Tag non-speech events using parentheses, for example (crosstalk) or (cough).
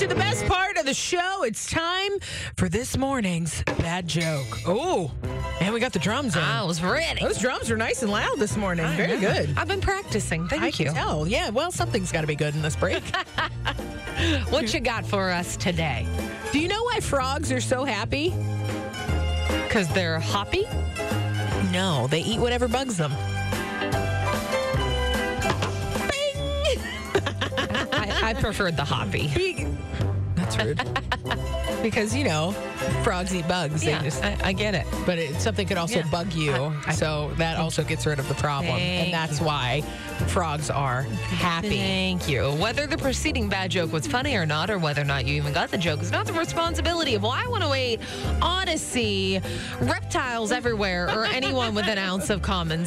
To the best part of the show, it's time for this morning's bad joke. Oh, and we got the drums in. I was ready. Those drums are nice and loud this morning. I Very know. good. I've been practicing. Thank I you. can tell. Yeah, well, something's got to be good in this break. (laughs) What you got for us today? Do you know why frogs are so happy? Because they're hoppy. No, they eat whatever bugs them. I, preferred the hoppy. Be- That's rude. (laughs) because, you know, frogs eat bugs. Yeah, They just, I, I get it. but it, something could also Yeah. bug you. I- so that also gets rid of the problem. Thank and that's why frogs are happy. Thank you. Whether the preceding bad joke was funny or not, or whether or not you even got the joke, is not the responsibility of Y108, Audacy, reptiles everywhere, or anyone with an ounce of common